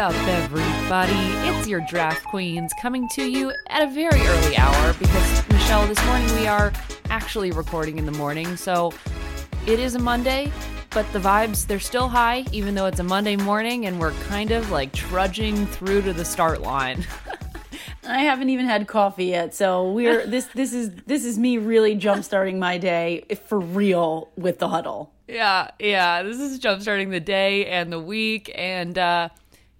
up, everybody? It's your draft queens coming to you at a very early hour because, Michelle, this morning we are actually recording in the morning. So it is a Monday, but the vibes, they're still high, even though it's a Monday morning and we're kind of like trudging through to the start line. I haven't even had coffee yet, so we're this this is this is me really jump starting my day for real with the huddle. Yeah, yeah. This is jumpstarting the day and the week. And, uh,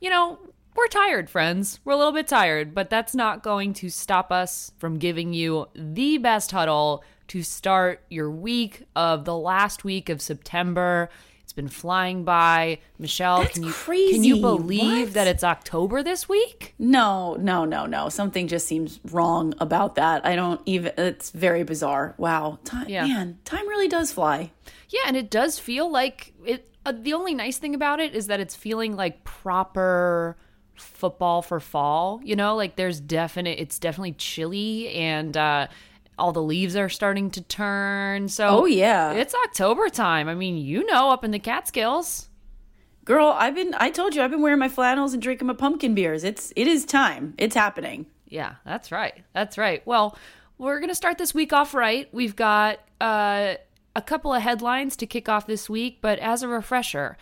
you know, we're tired, friends. We're a little bit tired, but that's not going to stop us from giving you the best huddle to start your week of the last week of September. It's been flying by. Michelle, That's can you crazy. can you believe What? that it's October this week? No, no, no, no. Something just seems wrong about that. I don't even. It's very bizarre. Wow, time, Yeah. man, time really does fly. Yeah, and it does feel like it. Uh, the only nice thing about it is that it's feeling like proper football for fall. You know, like there's definite. It's definitely chilly, and uh, all the leaves are starting to turn. So, Oh, yeah. it's October time. I mean, you know, up in the Catskills. Girl, I've been. I told you, I've been wearing my flannels and drinking my pumpkin beers. It's it is time. It's happening. Yeah, that's right. That's right. Well, we're going to start this week off right. We've got uh, a couple of headlines to kick off this week, but as a refresher,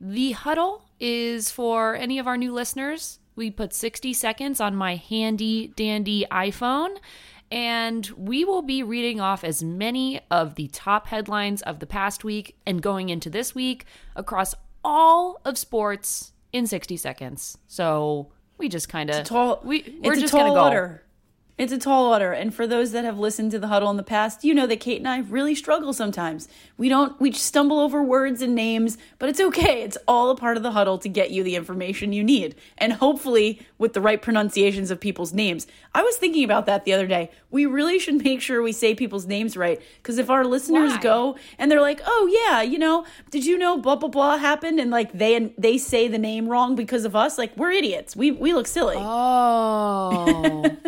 the huddle is for any of our new listeners. We put 60 seconds on my handy dandy iPhone, and we will be reading off as many of the top headlines of the past week and going into this week across all of sports in 60 seconds. So we just kind of we we're just gonna go. order. It's a tall order, and for those that have listened to the huddle in the past, you know that Kate and I really struggle sometimes. We don't, we stumble over words and names, but it's okay. It's all a part of the huddle to get you the information you need, and hopefully with the right pronunciations of people's names. I was thinking about that the other day. We really should make sure we say people's names right, because if our listeners Why? go and they're like, "Oh yeah, you know, did you know blah blah blah happened?" and like they and they say the name wrong because of us, like we're idiots. We we look silly. Oh.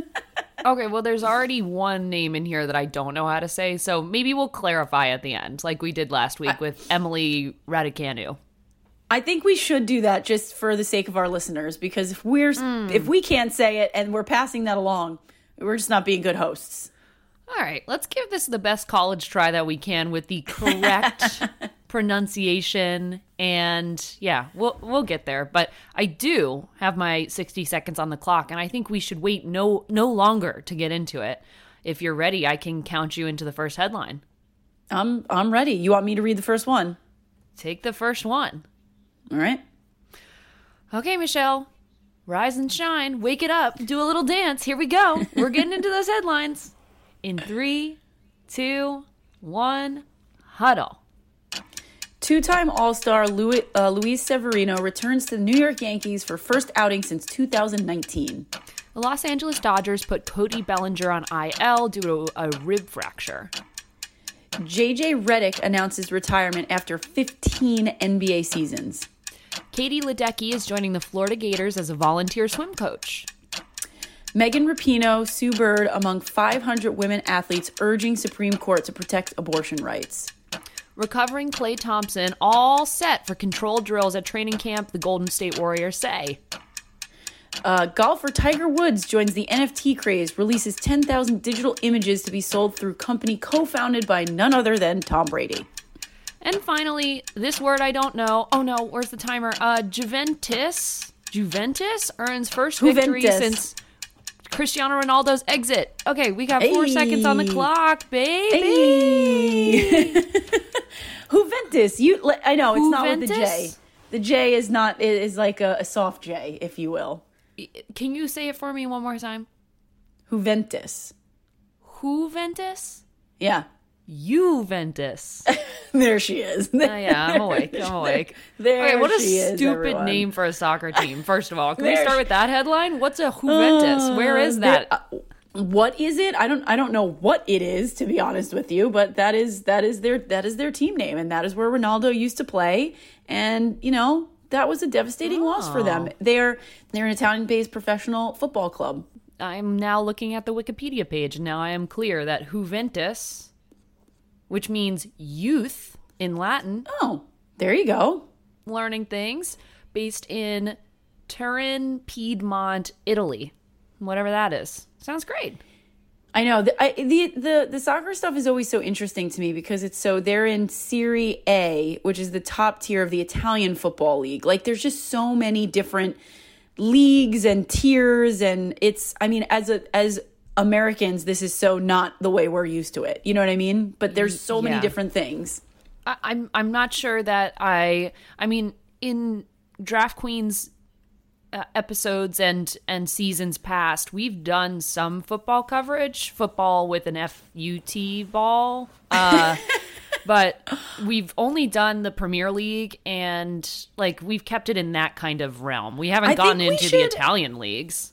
okay, well, there's already one name in here that I don't know how to say, so maybe we'll clarify at the end, like we did last week with Emily Raducanu. I think we should do that just for the sake of our listeners because if we're hmm. if we can't say it and we're passing that along, we're just not being good hosts. All right, let's give this the best college try that we can with the correct pronunciation and yeah, we'll we'll get there, but I do have my 60 seconds on the clock and I think we should wait no no longer to get into it. If you're ready, I can count you into the first headline. I'm I'm ready. You want me to read the first one? Take the first one. All right. Okay, Michelle, rise and shine. Wake it up. Do a little dance. Here we go. We're getting into those headlines. In three, two, one, huddle. Two-time All-Star Louis, uh, Luis Severino returns to the New York Yankees for first outing since 2019. The Los Angeles Dodgers put Cody Bellinger on IL due to a rib fracture. JJ Redick announces retirement after 15 NBA seasons. Katie Ledecky is joining the Florida Gators as a volunteer swim coach. Megan Rapinoe, Sue Bird among 500 women athletes urging Supreme Court to protect abortion rights. Recovering Klay Thompson, all set for controlled drills at training camp, the Golden State Warriors say. Uh, golfer Tiger Woods joins the NFT craze, releases 10,000 digital images to be sold through company co-founded by none other than Tom Brady. And finally, this word I don't know. Oh no, where's the timer? Uh, Juventus. Juventus earns first victory Juventus. since Cristiano Ronaldo's exit. Okay, we got four seconds on the clock, baby. Juventus, you I know it's not with the J. The J is not is like a, a soft J, if you will. Can you say it for me one more time? Juventus. Juventus? Yeah. Juventus. Oh There she is. yeah, I'm awake. I'm awake. There okay, what a is, stupid everyone. name for a soccer team. First of all, can we start she- with that headline? What's a Juventus? Where is that? There- uh, what is it? I don't I don't know what it is to be honest with you, but that is that is their that is their team name and that is where Ronaldo used to play and you know, that was a devastating loss for them. Oh. They're they're an Italian-based professional football club. I'm now looking at the Wikipedia page, and now I am clear that Juventus, which means youth in Latin, Oh, there you go. learning things based in Turin, Piedmont, Italy. Whatever that is. Sounds great. I know the, I, the the the soccer stuff is always so interesting to me because it's so they're in Serie A, which is the top tier of the Italian football league. Like there's just so many different leagues and tiers, and it's I mean as a as Americans, this is so not the way we're used to it. You know what I mean? But there's so many different things. I, I'm I'm not sure that I. I mean, in Draft Queens uh, episodes and and seasons past, we've done some football coverage, football with an F U T ball. Uh, but we've only done the Premier League and like we've kept it in that kind of realm. We haven't I gotten we into the Italian leagues.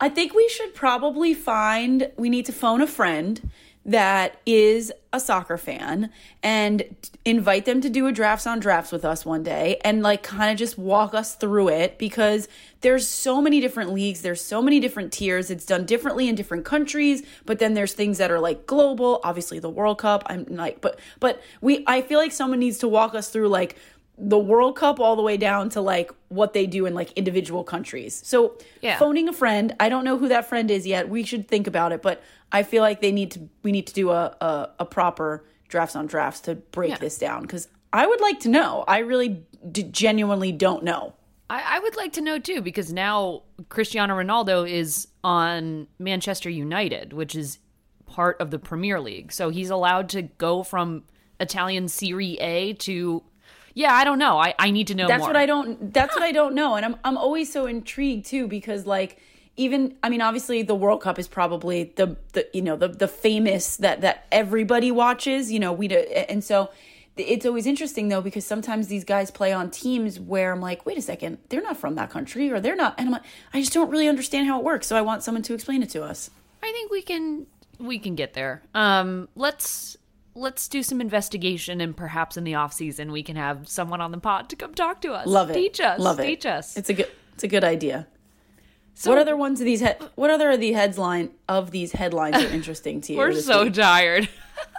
I think we should probably find, we need to phone a friend that is a soccer fan and invite them to do a drafts on drafts with us one day and like kind of just walk us through it because there's so many different leagues, there's so many different tiers. It's done differently in different countries, but then there's things that are like global, obviously the World Cup. I'm like but but we I feel like someone needs to walk us through like the World Cup all the way down to like what they do in like individual countries. So Yeah. phoning a friend, I don't know who that friend is yet. We should think about it, but I feel like they need to we need to do a a, a proper drafts on drafts to break Yeah. this down because I would like to know. I really d- genuinely don't know. I, I would like to know too, because now Cristiano Ronaldo is on Manchester United, which is part of the Premier League. So he's allowed to go from Italian Serie A to yeah, I don't know. I, I need to know That's more. what I don't. That's what I don't know, and I'm I'm always so intrigued too because like even I mean obviously the World Cup is probably the the you know the the famous that that everybody watches. You know we do, and so it's always interesting though because sometimes these guys play on teams where I'm like, wait a second, they're not from that country or they're not, and I'm like, I just don't really understand how it works. So I want someone to explain it to us. I think we can we can get there. Um let's let's do some investigation and perhaps in the off season we can have someone on the pod to come talk to us. Love it. Teach us. Love it. Teach us. It's a good. It's a good idea. So what other ones of these? He- what other of the headline of these headlines are interesting to you? we're so week? tired.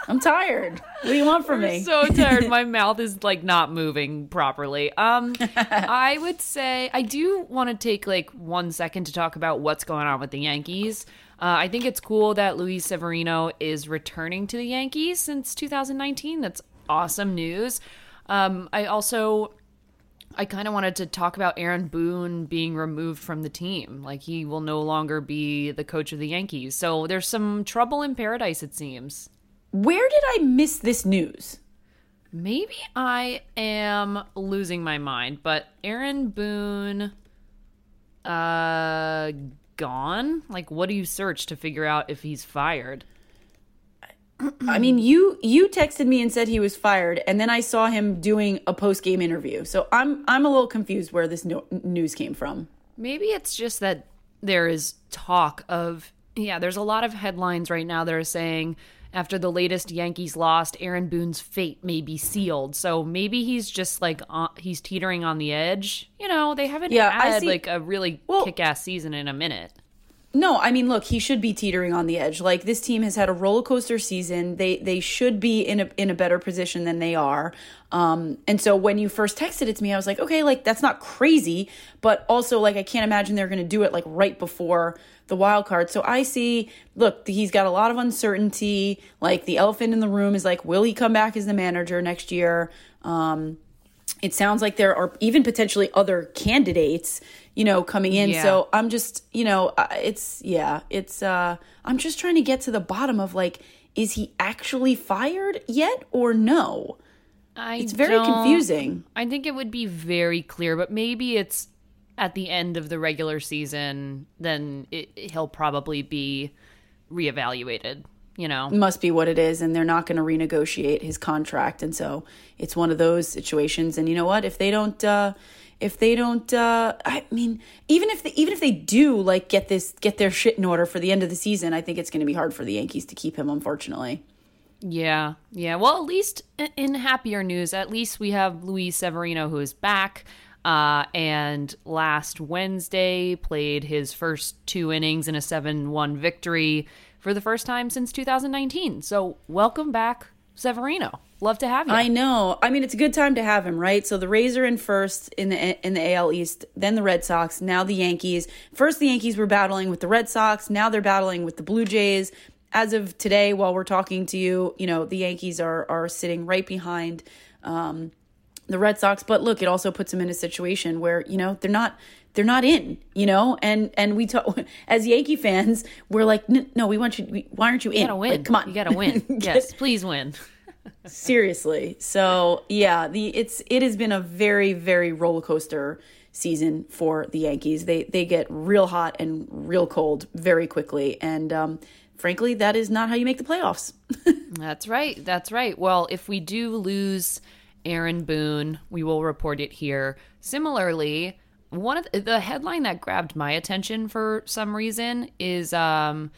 I'm tired. What do you want from me? so tired. My mouth is like not moving properly. Um, I would say I do want to take like one second to talk about what's going on with the Yankees. Uh, I think it's cool that Luis Severino is returning to the Yankees since 2019. That's awesome news. Um, I also I kind of wanted to talk about Aaron Boone being removed from the team. Like he will no longer be the coach of the Yankees. So there's some trouble in paradise, it seems. Where did I miss this news? Maybe I am losing my mind, but Aaron Boone uh gone? Like what do you search to figure out if he's fired? I mean, you you texted me and said he was fired, and then I saw him doing a post game interview. So I'm I'm a little confused where this no- news came from. Maybe it's just that there is talk of yeah, there's a lot of headlines right now that are saying after the latest Yankees lost, Aaron Boone's fate may be sealed. So maybe he's just like on, he's teetering on the edge. You know, they haven't Yeah, had like a really Well- kick-ass season in a minute. No, I mean, look, he should be teetering on the edge. Like this team has had a roller coaster season. They they should be in a in a better position than they are. Um, and so when you first texted it to me, I was like, okay, like that's not crazy, but also like I can't imagine they're going to do it like right before the wild card. So I see, look, he's got a lot of uncertainty. Like the elephant in the room is like, will he come back as the manager next year? Um, it sounds like there are even potentially other candidates you know coming in Yeah. so i'm just you know it's yeah it's uh i'm just trying to get to the bottom of like is he actually fired yet or no I it's very confusing I think it would be very clear, but maybe it's at the end of the regular season, then it, he'll probably be reevaluated. You know, must be what it is and they're not going to renegotiate his contract and so it's one of those situations and you know what if they don't uh if they don't uh i mean even if they, even if they do like get this get their shit in order for the end of the season i think it's going to be hard for the yankees to keep him unfortunately yeah, yeah. Well, at least in happier news, at least we have Luis Severino who is back. Uh, and last Wednesday played his first two innings in a 7 1 victory for the first time since 2019. So, welcome back, Severino. Love to have you. I know. I mean, it's a good time to have him, right? So the Rays are in first in the in the AL East, then the Red Sox, now the Yankees. First, the Yankees were battling with the Red Sox. Now they're battling with the Blue Jays. As of today, while we're talking to you, you know the Yankees are are sitting right behind um, the Red Sox. But look, it also puts them in a situation where you know they're not they're not in, you know, and and we talk as Yankee fans, we're like, no, we want you. We, why aren't you in? gotta win. Like, come on, You gotta win. yes, please win. Seriously. So yeah, the it's it has been a very very roller coaster season for the Yankees. They they get real hot and real cold very quickly, and um, frankly, that is not how you make the playoffs. That's right. That's right. Well, if we do lose Aaron Boone, we will report it here. Similarly, one of the, the headline that grabbed my attention for some reason is um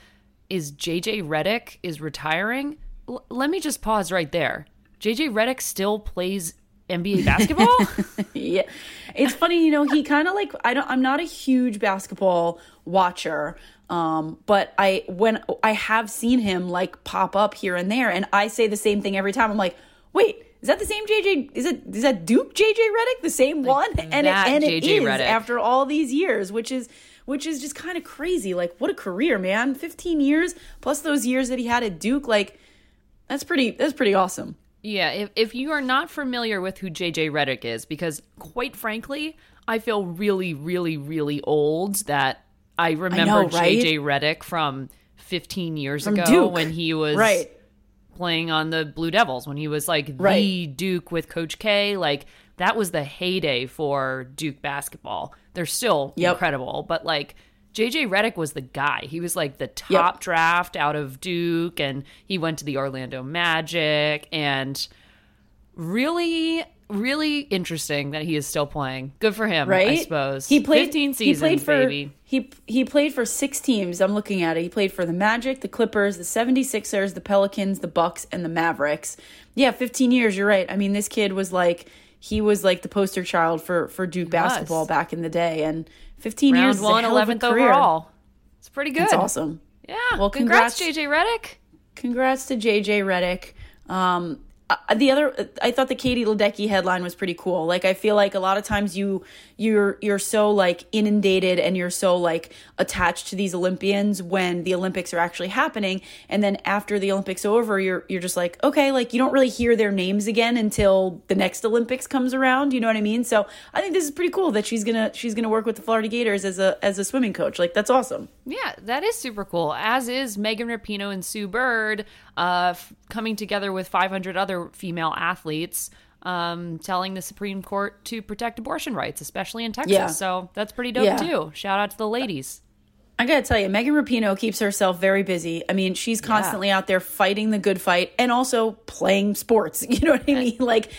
is JJ Redick is retiring. L- let me just pause right there. JJ Redick still plays NBA basketball? yeah, it's funny. You know, he kind of like I don't. I'm not a huge basketball watcher. Um, but I when I have seen him like pop up here and there, and I say the same thing every time. I'm like, wait, is that the same JJ? Is it is that Duke JJ Redick, the same one? And it, and it Redick. after all these years, which is which is just kind of crazy. Like, what a career, man! 15 years plus those years that he had at Duke. Like, that's pretty. That's pretty awesome. Yeah, if, if you are not familiar with who JJ Redick is, because quite frankly, I feel really, really, really old that I remember know, right? JJ Redick from 15 years From ago Duke. when he was Right. Playing on the Blue Devils, when he was like the Duke with Coach K. Like, that was the heyday for Duke basketball. They're still Yep. incredible, but like, JJ Redick was the guy. He was like the top draft out of Duke, and he went to the Orlando Magic, and really, really interesting that he is still playing. Good for him, right? I suppose. He played 15 seasons, he played for, baby. He he played for six teams. I'm looking at it. He played for the Magic, the Clippers, the 76ers, the Pelicans, the Bucks, and the Mavericks. Yeah, 15 years. You're right. I mean, this kid was like he was like the poster child for for Duke basketball back in the day, and 15 years Round a one, hell of a 11th career. overall. It's pretty good. It's awesome. Yeah. Well, congrats, congrats- JJ Redick. Congrats to JJ Redick. Um, uh, the other, I thought the Katie Ledecky headline was pretty cool. Like, I feel like a lot of times you you're you're so like inundated and you're so like attached to these Olympians when the Olympics are actually happening, and then after the Olympics over, you're you're just like, okay, like you don't really hear their names again until the next Olympics comes around. You know what I mean? So I think this is pretty cool that she's gonna she's gonna work with the Florida Gators as a as a swimming coach. Like, that's awesome. Yeah, that is super cool. As is Megan Rapinoe and Sue Bird uh, f- coming together with 500 other female athletes, um, telling the Supreme Court to protect abortion rights, especially in Texas. Yeah. So that's pretty dope Yeah. too. Shout out to the ladies. I gotta tell you, Megan Rapinoe keeps herself very busy. I mean, she's constantly out there fighting the good fight and also playing sports. You know what I mean? Like,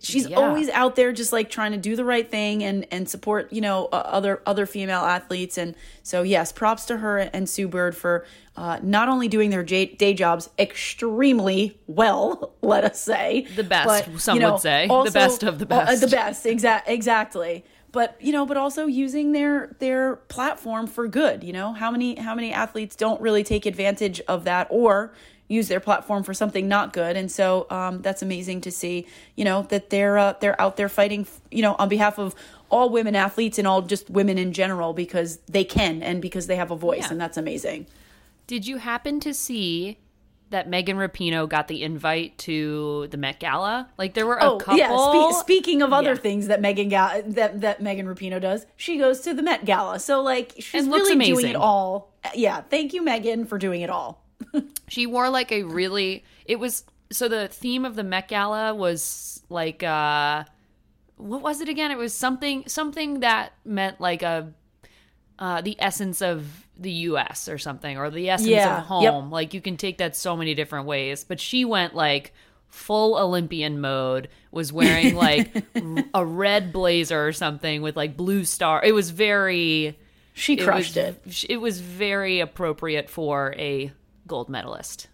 she's Yeah. always out there just like trying to do the right thing and and support you know uh, other other female athletes. And so, yes, props to her and Sue Bird for uh, not only doing their j- day jobs extremely well, let us say The best, but, some you know, would say. The best of the uh, best. the best, exact, exactly but you know but also using their their platform for good you know? How many how many athletes don't really take advantage of that or use their platform for something not good? And so um, that's amazing to see you know that they're uh, they're out there fighting you know on behalf of all women athletes and all just women in general because they can and because they have a voice Yeah. and that's amazing. Did you happen to see that Megan Rapinoe got the invite to the Met Gala? Like there were a Oh couple. yeah. Spe- speaking of other Yeah. things that Megan Ga- that that Megan Rapinoe does, she goes to the Met Gala. So like she's And really doing it all. Yeah. Thank you, Megan, for doing it all. She wore like a really it was so the theme of the Met Gala was like uh what was it again? It was something something that meant like a uh the essence of the US or something or the essence Yeah, of home. yep. Like you can take that so many different ways, but she went like full Olympian mode was wearing like a red blazer or something with like blue star. It was very She crushed it. was, it. was very appropriate for a gold medalist.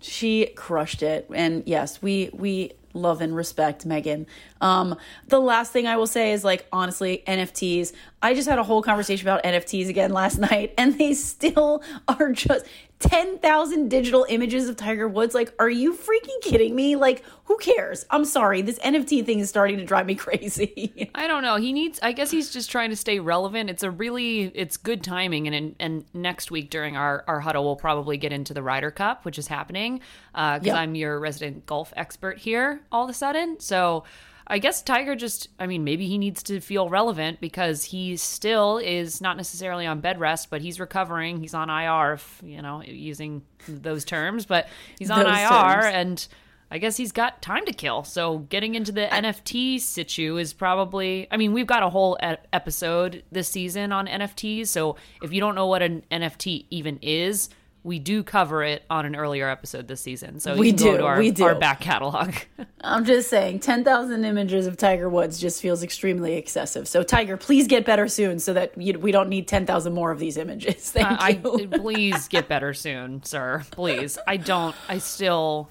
She crushed it. And yes, we we love and respect Megan. Um, the last thing I will say is like honestly, NFTs. I just had a whole conversation about NFTs again last night, and they still are just 10,000 digital images of Tiger Woods. Like, are you freaking kidding me? Like, who cares? I'm sorry. This NFT thing is starting to drive me crazy. I don't know. He needs, I guess he's just trying to stay relevant. It's a really, it's good timing. And, and next week during our, our huddle, we'll probably get into the Ryder Cup, which is happening because uh, yep. I'm your resident golf expert here all of a sudden. So, I guess Tiger just, I mean, maybe he needs to feel relevant because he still is not necessarily on bed rest, but he's recovering. He's on IR, if, you know, using those terms, but he's on those IR terms. and I guess he's got time to kill. So getting into the I, NFT situ is probably, I mean, we've got a whole episode this season on NFTs. So if you don't know what an NFT even is, we do cover it on an earlier episode this season. So we do. Our, we do. Our back catalog. I'm just saying, 10,000 images of Tiger Woods just feels extremely excessive. So, Tiger, please get better soon so that you, we don't need 10,000 more of these images. Thank uh, you. I, please get better soon, sir. Please. I don't, I still.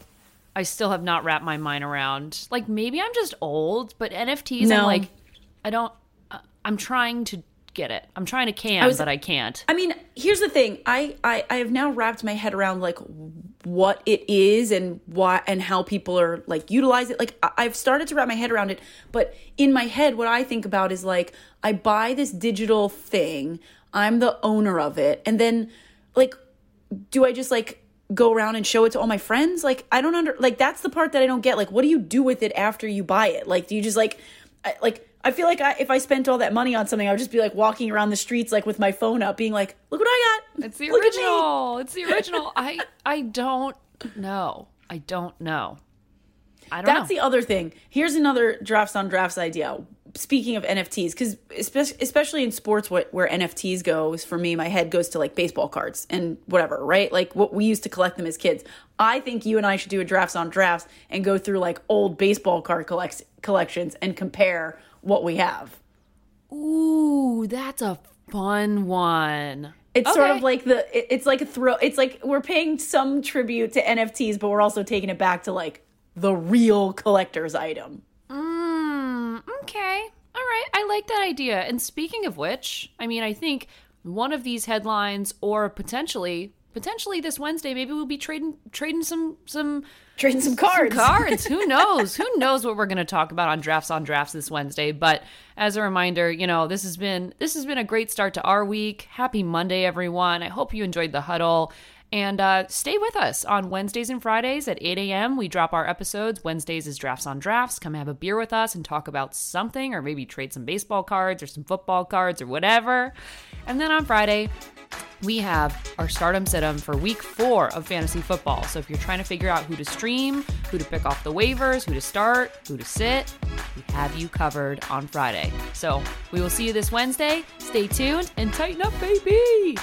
I still have not wrapped my mind around. Like maybe I'm just old, but NFTs. No. I'm like, I don't. I'm trying to get it. I'm trying to can, I was, but I can't. I mean, here's the thing. I, I I have now wrapped my head around like what it is and why and how people are like utilize it. Like I've started to wrap my head around it, but in my head, what I think about is like I buy this digital thing. I'm the owner of it, and then like, do I just like go around and show it to all my friends? Like I don't under like that's the part that I don't get. Like, what do you do with it after you buy it? Like, do you just like I, like I feel like I, if I spent all that money on something, I would just be like walking around the streets like with my phone up, being like, "Look what I got! It's the Look original. It's the original." I I don't know. I don't know. I don't. That's know. the other thing. Here's another drafts on drafts idea. Speaking of NFTs, because especially in sports, what where NFTs goes for me, my head goes to like baseball cards and whatever, right? Like what we used to collect them as kids. I think you and I should do a drafts on drafts and go through like old baseball card collect- collections and compare what we have. Ooh, that's a fun one. It's okay. sort of like the it's like a throw it's like we're paying some tribute to NFTs, but we're also taking it back to like the real collector's item. Mm, okay. All right. I like that idea. And speaking of which, I mean, I think one of these headlines or potentially potentially this Wednesday, maybe we'll be trading trading some some trading some cards. Some cards. Who knows? Who knows what we're going to talk about on drafts on drafts this Wednesday? But as a reminder, you know this has been this has been a great start to our week. Happy Monday, everyone! I hope you enjoyed the huddle. And uh, stay with us on Wednesdays and Fridays at 8 a.m. We drop our episodes. Wednesdays is Drafts on Drafts. Come have a beer with us and talk about something, or maybe trade some baseball cards or some football cards or whatever. And then on Friday, we have our stardom situm for week four of fantasy football. So if you're trying to figure out who to stream, who to pick off the waivers, who to start, who to sit, we have you covered on Friday. So we will see you this Wednesday. Stay tuned and tighten up, baby.